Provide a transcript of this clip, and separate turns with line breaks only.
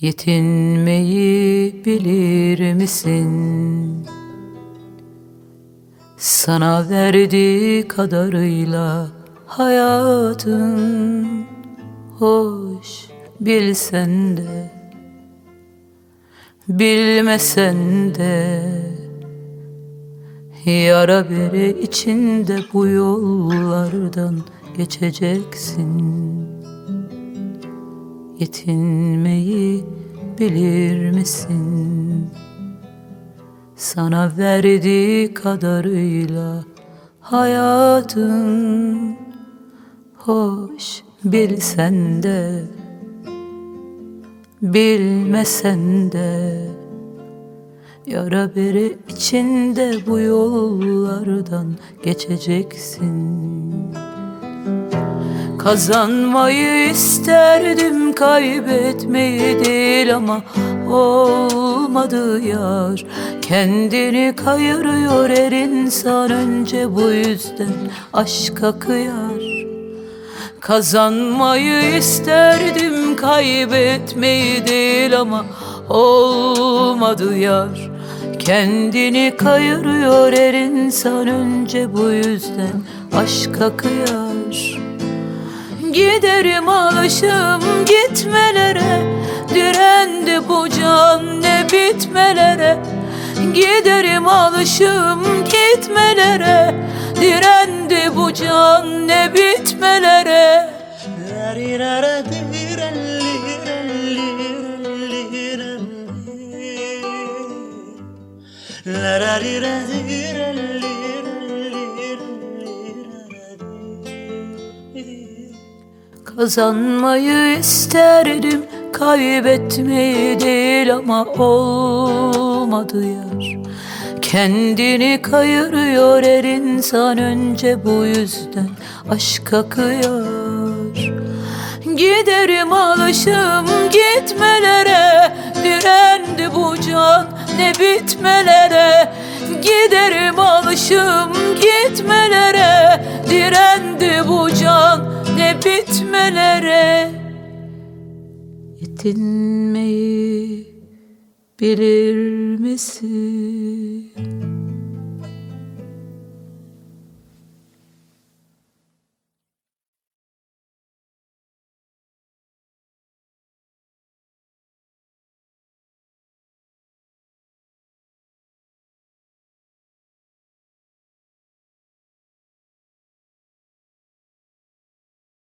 Yetinmeyi bilir misin? Sana verdiği kadarıyla hayatın hoş bilsen de bilmesen de yara bere içinde bu yollardan geçeceksin yetinmeyi bilir misin? Sana verdiği kadarıyla hayatın hoş bilsen de bilmesen de Yara bere içinde bu yollardan geçeceksin Kazanmayı isterdim kaybetmeyi değil ama olmadı yar. Kendini kayırıyor her insan önce bu yüzden aşka kıyar. Kazanmayı isterdim kaybetmeyi değil ama olmadı yar. Kendini kayırıyor her insan önce bu yüzden aşka kıyar Giderim alışım gitmelere. Direndi bu can ne bitmelere. Giderim alışım gitmelere. Direndi bu can ne bitmelere Kazanmayı isterdim kaybetmeyi değil ama olmadı yar. Kendini kayırıyor her insan önce bu yüzden aşka kıyar. Giderim alışım gitmelere Direndi bu can ne bitmelere. Giderim alışım gitmelere Direndi bu can bitmelere Yetinmeyi bilir misin?